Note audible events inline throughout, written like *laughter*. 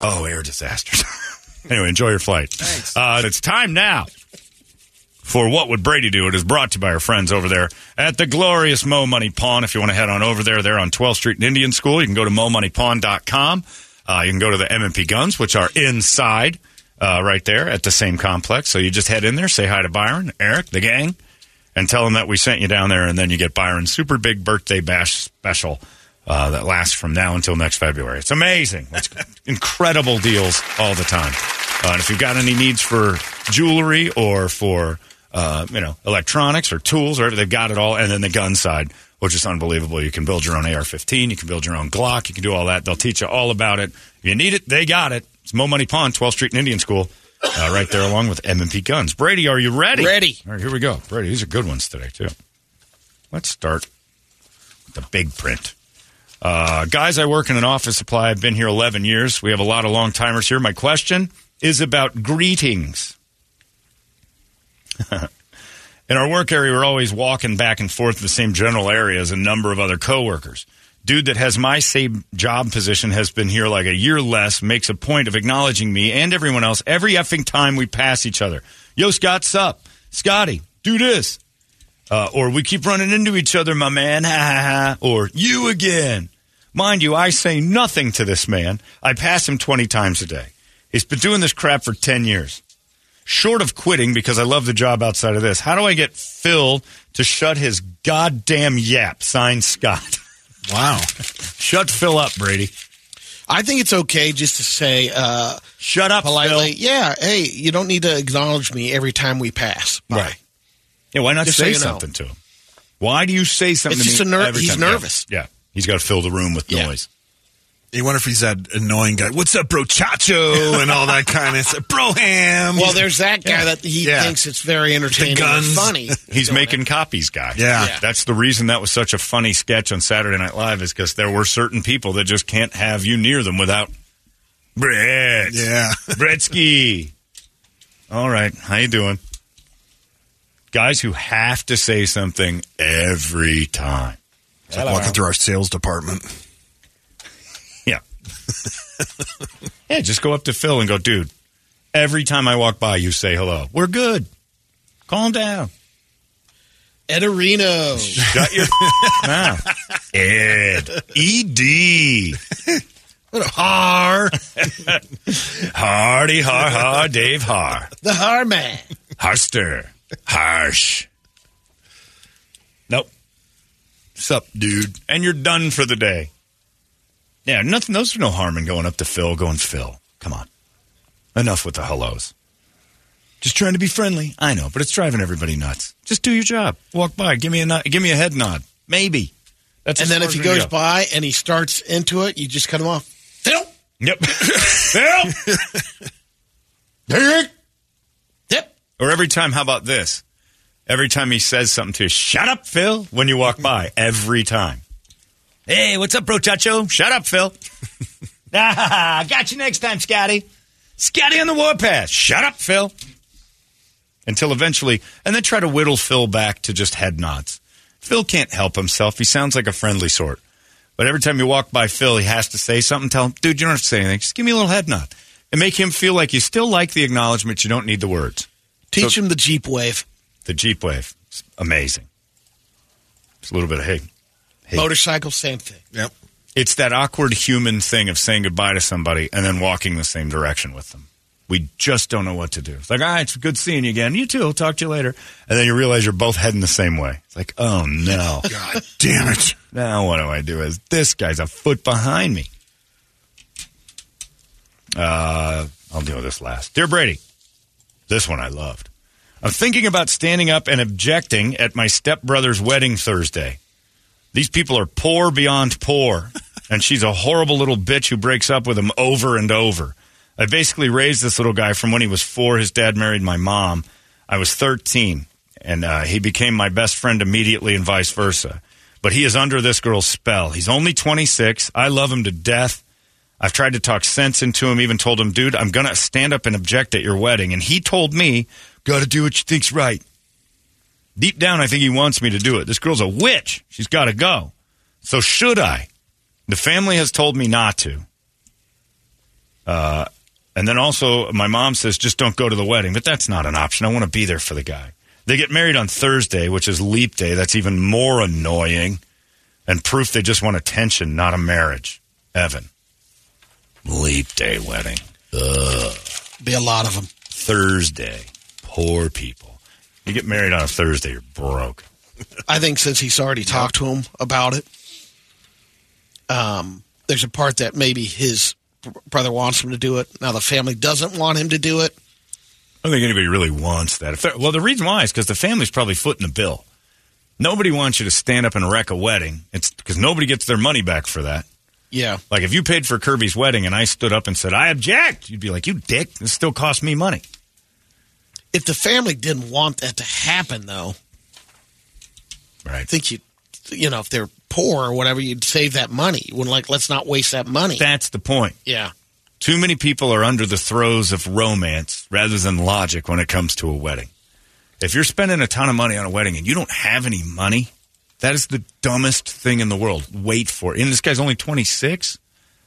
Oh, air disasters. *laughs* anyway, enjoy your flight. Thanks. Uh, it's time now for What Would Brady Do? It is brought to you by our friends over there at the glorious Mo Money Pawn. If you want to head on over there, they're on 12th Street in Indian School. You can go to momoneypawn.com. Uh, you can go to the M&P Guns, which are inside uh, right there at the same complex. So you just head in there, say hi to Byron, Eric, the gang, and tell them that we sent you down there, and then you get Byron's super big birthday bash special uh, that lasts from now until next February. It's amazing. It's *laughs* incredible deals all the time. Uh, and if you've got any needs for jewelry or for uh, you know electronics or tools, or they've got it all. And then the gun side, which is unbelievable. You can build your own AR-15. You can build your own Glock. You can do all that. They'll teach you all about it. If you need it, they got it. It's Mo Money Pawn, 12th Street and Indian School. Uh, right there, along with M&P Guns. Brady, are you ready? Ready. All right, here we go. Brady, these are good ones today too. Let's start with the big print. Uh, guys, I work in an office supply. I've been here 11 years. We have a lot of long timers here. My question is about greetings. *laughs* in our work area, we're always walking back and forth the same general area as a number of other coworkers. Dude that has my same job position has been here like a year less, makes a point of acknowledging me and everyone else every effing time we pass each other. Yo, Scott, sup? Scotty, do this. Uh, or we keep running into each other, my man. Ha ha ha. Or you again. Mind you, I say nothing to this man. I pass him 20 times a day. He's been doing this crap for 10 years. Short of quitting because I love the job outside of this, how do I get Phil to shut his goddamn yap? Signed Scott. *laughs* Wow. Shut Phil up, Brady. I think it's okay just to say uh, Shut up, politely, Phil. yeah, hey, you don't need to acknowledge me every time we pass. Bye. Right. Yeah, why not Just so say know. something to him? Why do you say something It's to just me a ner- every he's time? Nervous. Yeah. He's got to fill the room with Yeah. noise. You wonder if he's that annoying guy. What's up, bro? Chacho and all that kind of stuff. Bro ham. Well, there's that guy that he Yeah. thinks it's very entertaining and funny. *laughs* He's making it. copies, guy. Yeah. Yeah. That's the reason that was such a funny sketch on Saturday Night Live is because there were certain people that just can't have you near them without Brett. Yeah. Bretsky. All right. How you doing? Guys who have to say something every time. It's like walking through our sales department. *laughs* Yeah. *laughs* yeah, just go up to Phil and go, dude, every time I walk by, you say hello. We're good. Calm down. Ed Areno. Shut your *laughs* mouth. Ed. E-D. What a har. Hardy, har, har, Dave Har. the Har Man. Harster. Harsh. Nope. Sup, dude? And you're done for the day. Yeah, nothing. There's no harm in going up to Phil, going, Phil, come on. Enough with the hellos. Just trying to be friendly. I know, but it's driving everybody nuts. Just do your job. Walk by. Give me a nod, give me a head nod. Maybe. That's And then if he goes go. by and he starts into it, you just cut him off. Phil. Yep. Phil. *laughs* Derek. Or every time, how about this? Every time he says something to you, shut up, Phil, when you walk by. Every time. Hey, what's up, bro, Chacho? Shut up, Phil. *laughs* ah, got you next time, Scotty. Scotty on the warpath. Shut up, Phil. Until eventually, and then try to whittle Phil back to just head nods. Phil can't help himself. He sounds like a friendly sort. But every time you walk by Phil, he has to say something. Tell him, dude, you don't have to say anything. Just give me a little head nod. And make him feel like you still like the acknowledgement. You don't need the words. Teach So- him the Jeep wave. The Jeep Wave. It's amazing. It's a little bit of hey. hey. Motorcycle, same thing. Yep. It's that awkward human thing of saying goodbye to somebody and then walking the same direction with them. We just don't know what to do. It's like, all right, it's good seeing you again. You too. I'll talk to you later. And then you realize you're both heading the same way. It's like, oh no. *laughs* God damn it. now what do I do? Is this guy's a foot behind me? Uh, I'll deal with this last. Dear Brady, this one I loved. I'm thinking about standing up and objecting at my stepbrother's wedding Thursday. These people are poor beyond poor, *laughs* and she's a horrible little bitch who breaks up with him over and over. I basically raised this little guy from when he was four. His dad married my mom. I was 13, and uh, he became my best friend immediately, and vice versa. But he is under this girl's spell. He's only 26. I love him to death. I've tried to talk sense into him, even told him, dude, I'm going to stand up and object at your wedding. And he told me, got to do what you think's right. Deep down, I think he wants me to do it. This girl's a witch. She's got to go. So should I? The family has told me not to. Uh, and then also, my mom says, just don't go to the wedding. But that's not an option. I want to be there for the guy. They get married on Thursday, which is leap day. That's even more annoying and proof they just want attention, not a marriage. Evan. Leap day wedding. Be a lot of them. Thursday. Poor people. You get married on a Thursday, you're broke. I think since he's already talked to him about it, um, there's a part that maybe his brother wants him to do it. Now the family doesn't want him to do it. I don't think anybody really wants that. Well, the reason why is because the family's probably footing the bill. Nobody wants you to stand up and wreck a wedding. It's because nobody gets their money back for that. Yeah. Like if you paid for Kirby's wedding and I stood up and said I object, you'd be like, "You dick! This still cost me money." If the family didn't want that to happen, though, right. I think you, you know, if they're poor or whatever, you'd save that money. You wouldn't like, let's not waste that money. That's the point. yeah. Too many people are under the throes of romance rather than logic when it comes to a wedding. If you're spending a ton of money on a wedding and you don't have any money, that is the dumbest thing in the world. Wait for it. And this guy's only 26.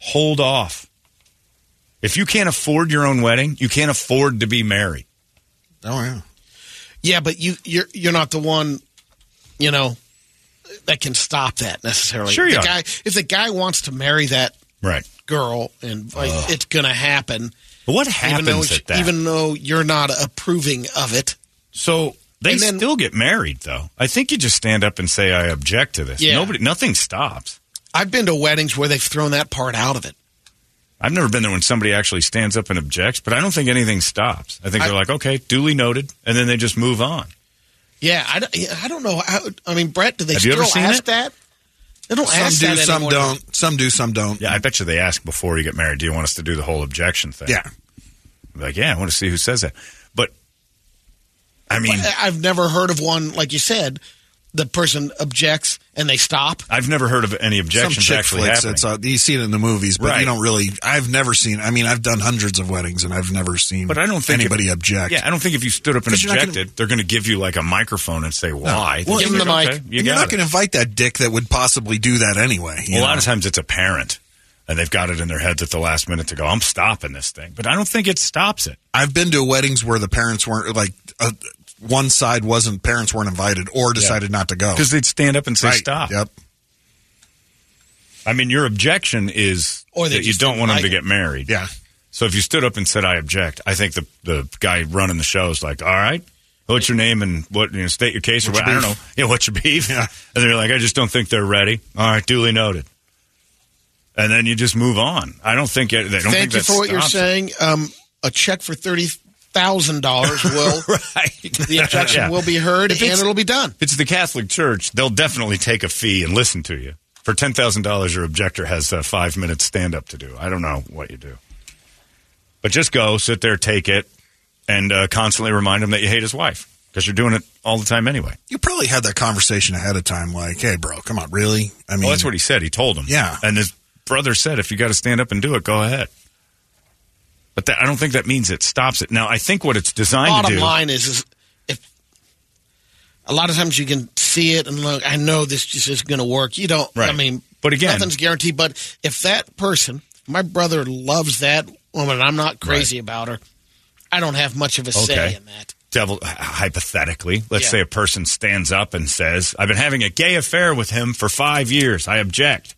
Hold off. If you can't afford your own wedding, you can't afford to be married. Oh yeah. Yeah, but you, you're you're not the one, you know, that can stop that necessarily. Sure you the are. guy, if the guy wants to marry that Right. girl, and like, it's going to happen. But what Even though, happens at that? even though you're not approving of it. So they then- still get married, though. I think you just stand up and say, "I object to this." Yeah. Nobody, nothing stops. I've been to weddings where they've thrown that part out of it. I've never been there when somebody actually stands up and objects, but I don't think anything stops. I think I- they're like, "Okay, duly noted," and then they just move on. Yeah, I don't, I don't know. How, I mean, Brett, do they Have you still ever seen ask it? that? They don't Some ask do, that some anymore. don't. Some do, some don't. Yeah, I bet you they ask before you get married, "Do you want us to do the whole objection thing?" Yeah. Be like, yeah, I want to see who says that. But I mean, I've never heard of one like you said. The person objects and they stop. I've never heard of any Some objections chick actually flicks. happening. It's, uh, you see it in the movies, but Right. you don't really. I've never seen. I mean, I've done hundreds of weddings, and I've never seen. but I don't think anybody if, object. Yeah, I don't think if you stood up and 'Cause you're not gonna- objected, they're going to give you like a microphone and say why. Well, They're give them like, the okay, mic. You and you're got not it. going to invite that dick that would possibly do that anyway. you Well, a lot of times it's a parent, and they've got it in their heads at the last minute to go, "I'm stopping this thing," but I don't think it stops it. I've been to weddings where the parents weren't like uh, one side wasn't parents weren't invited or decided not to go Because they'd stand up and say, Right. "Stop." Yep. I mean, your objection is Or that you don't didn't want them to get married. Yeah. So if you stood up and said, "I object," I think the the guy running the show is like, "All right, what's your name and what you know, state your case or What's what? I don't know. beef?" Yeah, what's your beef?" Yeah. And they're like, "I just don't think they're ready." All right, duly noted. And then you just move on. I don't think it, they don't Thank think you that for what you're saying. Um, a check for thirty thousand dollars will *laughs* right. the objection Yeah. will be heard If and it'll be done. If it's the Catholic Church, they'll definitely take a fee and listen to you. For ten thousand dollars, your objector has uh, five minutes stand up to do. I don't know what you do, but just go, sit there, take it, and uh, constantly remind him that you hate his wife because you're doing it all the time anyway. You probably had that conversation ahead of time, like, "Hey, bro, come on, really?" I mean, Well, that's what he said. He told him. Yeah. and his brother said, if you got to stand up and do it, go ahead. But that, I don't think that means it stops it. Now, I think what it's designed to Bottom do. line is, is if a lot of times you can see it and look, I know this just isn't going to work. You don't. I mean, But again- nothing's guaranteed. But if that person, my brother loves that woman, and I'm not crazy about her. I don't have much of a say in that. devil hypothetically let's Yeah. say a person stands up and says i've been having a gay affair with him for five years i object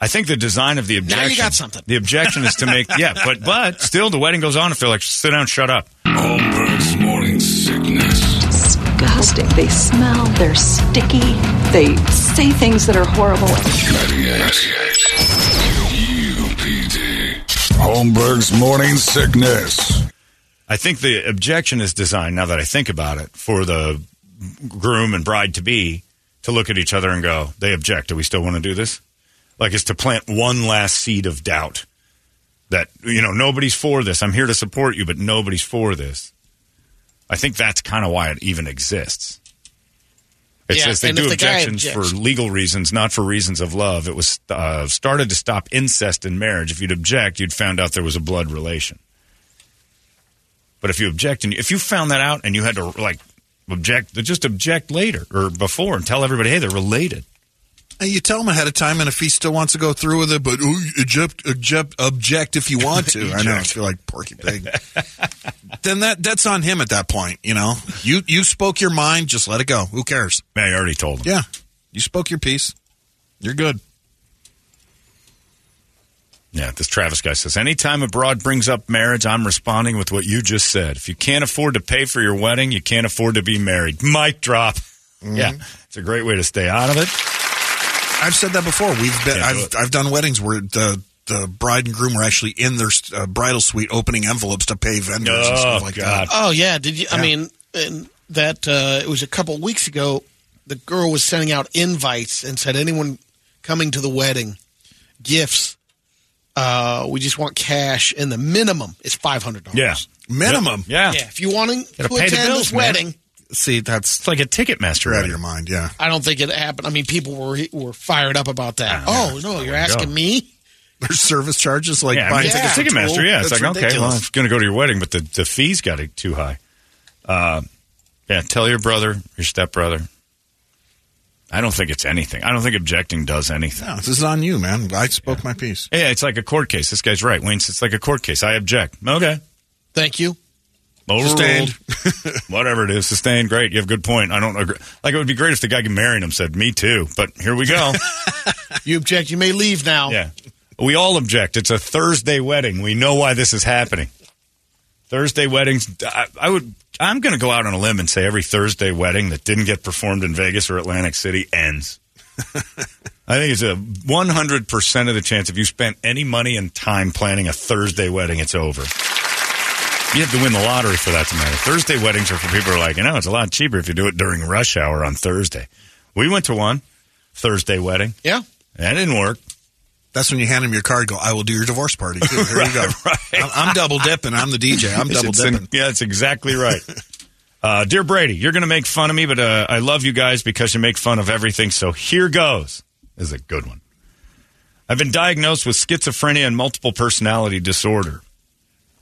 i think the design of the objection. Now you got something. the objection is to make *laughs* yeah but but still the wedding goes on if they're like sit down shut up Holmberg's morning sickness. disgusting. They smell, they're sticky, they say things that are horrible. 98. UPD. Holmberg's morning sickness. I think the objection is designed, now that I think about it, for the groom and bride to be to look at each other and go, they object. Do we still want to do this? Like it's to plant one last seed of doubt that, you know, nobody's for this. I'm here to support you, but nobody's for this. I think that's kind of why it even exists. It Yeah, says they do the objections for legal reasons, not for reasons of love. It was uh, started to stop incest in marriage. If you'd object, you'd found out there was a blood relation. But if you object and if you found that out and you had to like object, just object later or before and tell everybody, hey, they're related. And you tell him ahead of time, and if he still wants to go through with it, but object, object, object if you *laughs* want to. I know, I feel like Porky Pig. *laughs* then that that's on him at that point. You know, you you spoke your mind, just let it go. Who cares? Man, I already told him. Yeah, you spoke your piece. You're good. Yeah, this Travis guy says, anytime a broad brings up marriage, I'm responding with what you just said. If you can't afford to pay for your wedding, you can't afford to be married. Mic drop. Mm-hmm. Yeah, it's a great way to stay out of it. I've said that before. We've been, I've it. I've done weddings where the the bride and groom were actually in their uh, bridal suite opening envelopes to pay vendors and Oh, stuff like God. that. Oh yeah, did you? I mean, and that uh, it was a couple of weeks ago. The girl was sending out invites and said, "Anyone coming to the wedding, gifts. Uh, we just want cash, and the minimum is five hundred dollars. Yeah. Minimum. Yeah. yeah. If you want to Gotta pay the attend bills, this man. Wedding, See, that's It's like a Ticketmaster. you're out of your mind. Yeah. I don't think it happened. I mean, people were were fired up about that. Oh no, you're asking go. me? There's service charges like Yeah, I buying mean, tickets it's for like a Tool. Ticketmaster. Yeah, it's That's like okay, well, ridiculous. I'm going to go to your wedding, but the the fees got it too high. Uh, yeah, tell your brother, your stepbrother. I don't think it's anything. I don't think objecting does anything. No, this is on you, man. I spoke my piece. Yeah, it's like a court case. This guy's right, Wayne. It's like a court case. I object. Okay, Thank you. Overruled. *laughs* Whatever it is, sustained. Great. You have a good point. I don't agree. Like it would be great if the guy marrying him said, "Me too," but here we go. *laughs* You object. You may leave now. Yeah. We all object. It's a Thursday wedding. We know why this is happening. Thursday weddings. I, I would. I'm going to go out on a limb and say every Thursday wedding that didn't get performed in Vegas or Atlantic City ends. *laughs* I think it's a 100 percent of the chance if you spent any money and time planning a Thursday wedding, it's over. You have to win the lottery for that to matter. Thursday weddings are for people who are like, you know, it's a lot cheaper if you do it during rush hour on Thursday. We went to one Thursday wedding. Yeah. That didn't work. That's when you hand him your card. Go. I will do your divorce party too. Here you go. *laughs* right. I'm, I'm double dipping. I'm the DJ. I'm *laughs* double in- dipping. yeah, that's exactly right. *laughs* uh, dear Brady, you're going to make fun of me, but uh, I love you guys because you make fun of everything. So here goes. This is a good one. I've been diagnosed with schizophrenia and multiple personality disorder.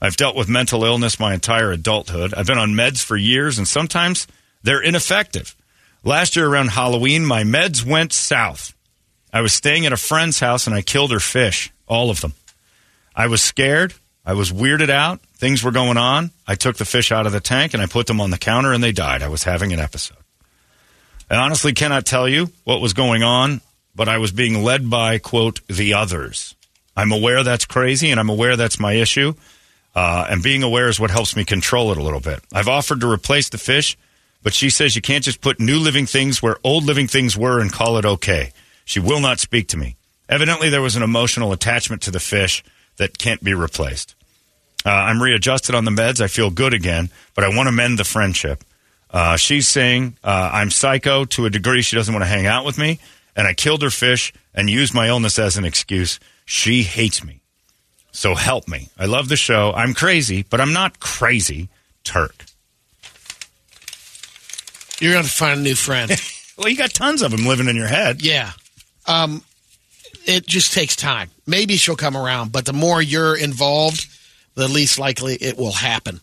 I've dealt with mental illness my entire adulthood. I've been on meds for years, and sometimes they're ineffective. Last year around Halloween, my meds went south. I was staying at a friend's house and I killed her fish, all of them. I was scared. I was weirded out. Things were going on. I took the fish out of the tank and I put them on the counter and they died. I was having an episode. I honestly cannot tell you what was going on, but I was being led by, quote, the others. I'm aware that's crazy and I'm aware that's my issue. Uh, and being aware is what helps me control it a little bit. I've offered to replace the fish, but she says you can't just put new living things where old living things were and call it okay. She will not speak to me. Evidently, there was an emotional attachment to the fish that can't be replaced. Uh, I'm readjusted on the meds. I feel good again, but I want to mend the friendship. Uh, she's saying uh, I'm psycho to a degree. She doesn't want to hang out with me, and I killed her fish and used my illness as an excuse. She hates me. So help me. I love the show. I'm crazy, but I'm not crazy. Turk. You're going to find a new friend. *laughs* Well, you got tons of them living in your head. yeah. Um, it just takes time. Maybe she'll come around, but the more you're involved, the least likely it will happen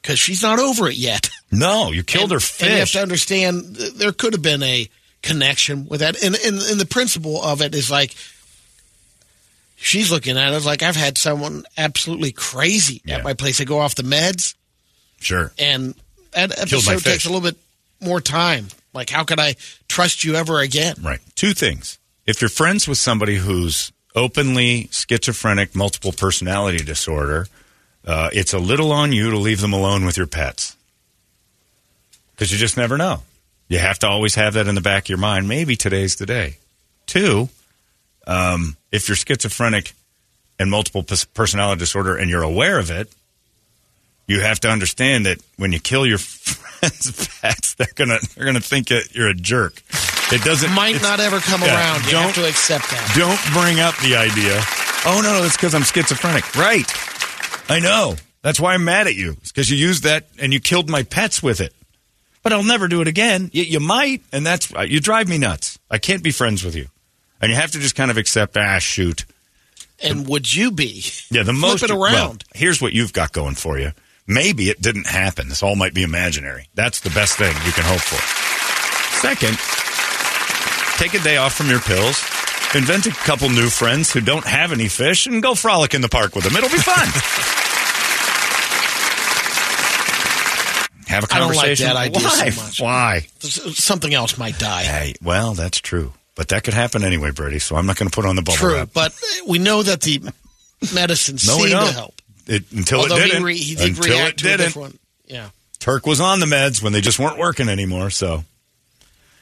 because she's not over it yet. *laughs* No, you killed And- her And you have to understand there could have been a connection with that. And, and, and the principle of it is like she's looking at it like I've had someone absolutely crazy Yeah. at my place. They go off the meds, Sure. and that episode takes a little bit more time. Like, how could I trust you ever again? Right. Two things. If you're friends with somebody who's openly schizophrenic, multiple personality disorder, uh, it's a little on you to leave them alone with your pets. Because you just never know. You have to always have that in the back of your mind. Maybe today's the day. Two, um, if you're schizophrenic and multiple personality disorder and you're aware of it, you have to understand that when you kill your *laughs* friends' pets, they're gonna they're gonna think that you're a jerk. It doesn't Might not ever come yeah, around. You don't have to accept that. don't bring up the idea. Oh no, it's because I'm schizophrenic. Right. I know. That's why I'm mad at you. It's because you used that and you killed my pets with it. But I'll never do it again. You, you might, and that's uh, you drive me nuts. I can't be friends with you, and you have to just kind of accept. Ah, shoot. And would you be? Yeah, the most. Flip it well, around. here's what you've got going for you. Maybe it didn't happen. This all might be imaginary. That's the best thing you can hope for. Second, take a day off from your pills. Invent a couple new friends who don't have any fish and go frolic in the park with them. It'll be fun. *laughs* Have a I don't like conversation. that idea so much. Why? Something else might die. Hey, well, that's true. But that could happen anyway, Brady. So I'm not going to put on the bubble True, wrap. but we know that the medicine No, seemed to help. It, until Although it he, didn't. re- he did until react it to a didn't. different. Yeah, Turk was on the meds when they just weren't working anymore. So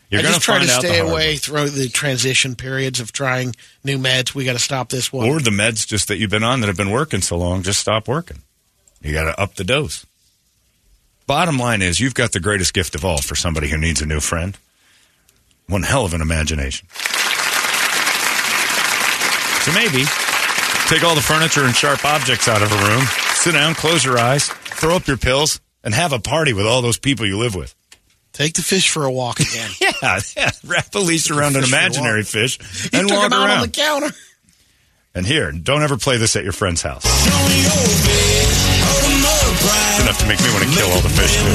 you're going just try to find out the stay away way. through the transition periods of trying new meds. We got to stop this one. Or the meds just that you've been on that have been working so long, just stop working. You got to up the dose. Bottom line is, you've got the greatest gift of all for somebody who needs a new friend. One hell of an imagination. So maybe take all the furniture and sharp objects out of a room, sit down, close your eyes, throw up your pills, and have a party with all those people you live with. Take the fish for a walk again. *laughs* Yeah, yeah. Wrap a leash around an Fish for a imaginary walk. fish and took walk him out around. on the counter. And here, don't ever play this at your friend's house. Enough to make me want to kill all the fish, too.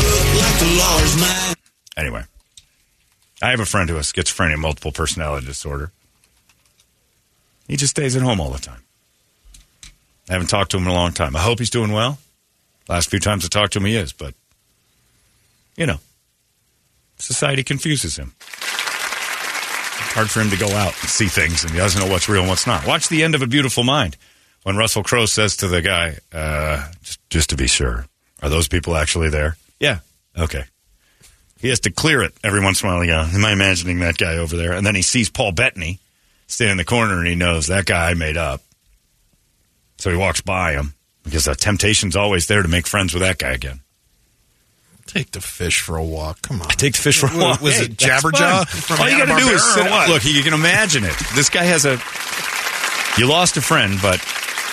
Anyway, I have a friend who has schizophrenia, multiple personality disorder. He just stays at home all the time. I haven't talked to him in a long time. I hope he's doing well. Last few times I talked to him, he is, but, you know, society confuses him. Hard for him to go out and see things, and he doesn't know what's real and what's not. Watch the end of A Beautiful Mind when Russell Crowe says to the guy, uh, just, just to be sure, are those people actually there? Yeah. Okay. He has to clear it every once in a while. Go, am I imagining that guy over there? And then he sees Paul Bettany standing in the corner, and he knows that guy I made up. So he walks by him because the temptation's always there to make friends with that guy again. Take the fish for a walk. Come on. Take the fish for a walk. was Hey, it Jabberjaw All you got to do is sit what? Look, you can imagine it. This guy has a. You lost a friend, but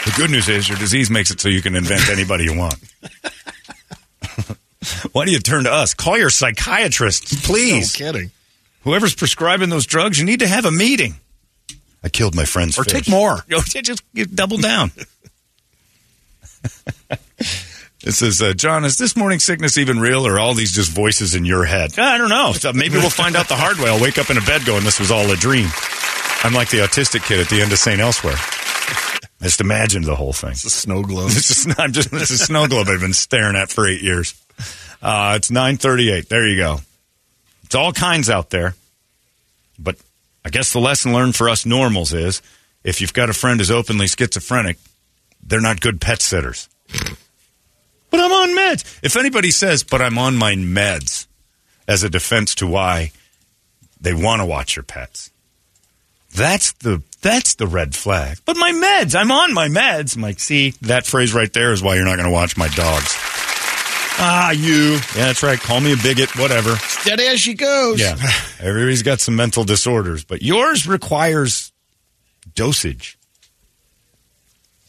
the good news is your disease makes it so you can invent anybody you want. *laughs* *laughs* Why do you turn to us? Call your psychiatrist, *laughs* please. No kidding. Whoever's prescribing those drugs, you need to have a meeting. I killed my friend's Or fish. take more. *laughs* Just double down. This is uh, John. Is this morning sickness even real, or are all these just voices in your head? I don't know. So maybe we'll find out the hard way. I'll wake up in a bed going, "This was all a dream." I'm like the autistic kid at the end of St. Elsewhere. I just imagined the whole thing. It's a snow globe. It's just I'm just it's a snow globe I've been staring at for eight years. Uh, it's nine thirty eight. There you go. It's all kinds out there, but I guess the lesson learned for us normals is if you've got a friend who's openly schizophrenic, they're not good pet sitters. *laughs* But I'm on meds. If anybody says, "But I'm on my meds," as a defense to why they want to watch your pets, that's the that's the red flag. But my meds, I'm on my meds. I'm like, see, that phrase right there is why you're not going to watch my dogs. Ah, you. Yeah, that's right. Call me a bigot, whatever. Steady as she goes. Yeah. *laughs* Everybody's got some mental disorders, but yours requires dosage.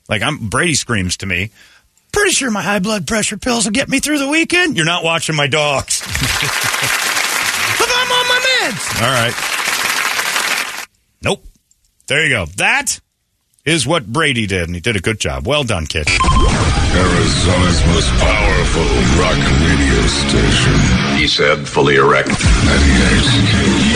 Like I'm Brady screams to me, pretty sure my high blood pressure pills will get me through the weekend. You're not watching my dogs. *laughs* but I'm on my meds. All right. Nope. There you go. That is what Brady did, and he did a good job. Well done, kid. Arizona's most powerful rock radio station. He said, fully erect. 98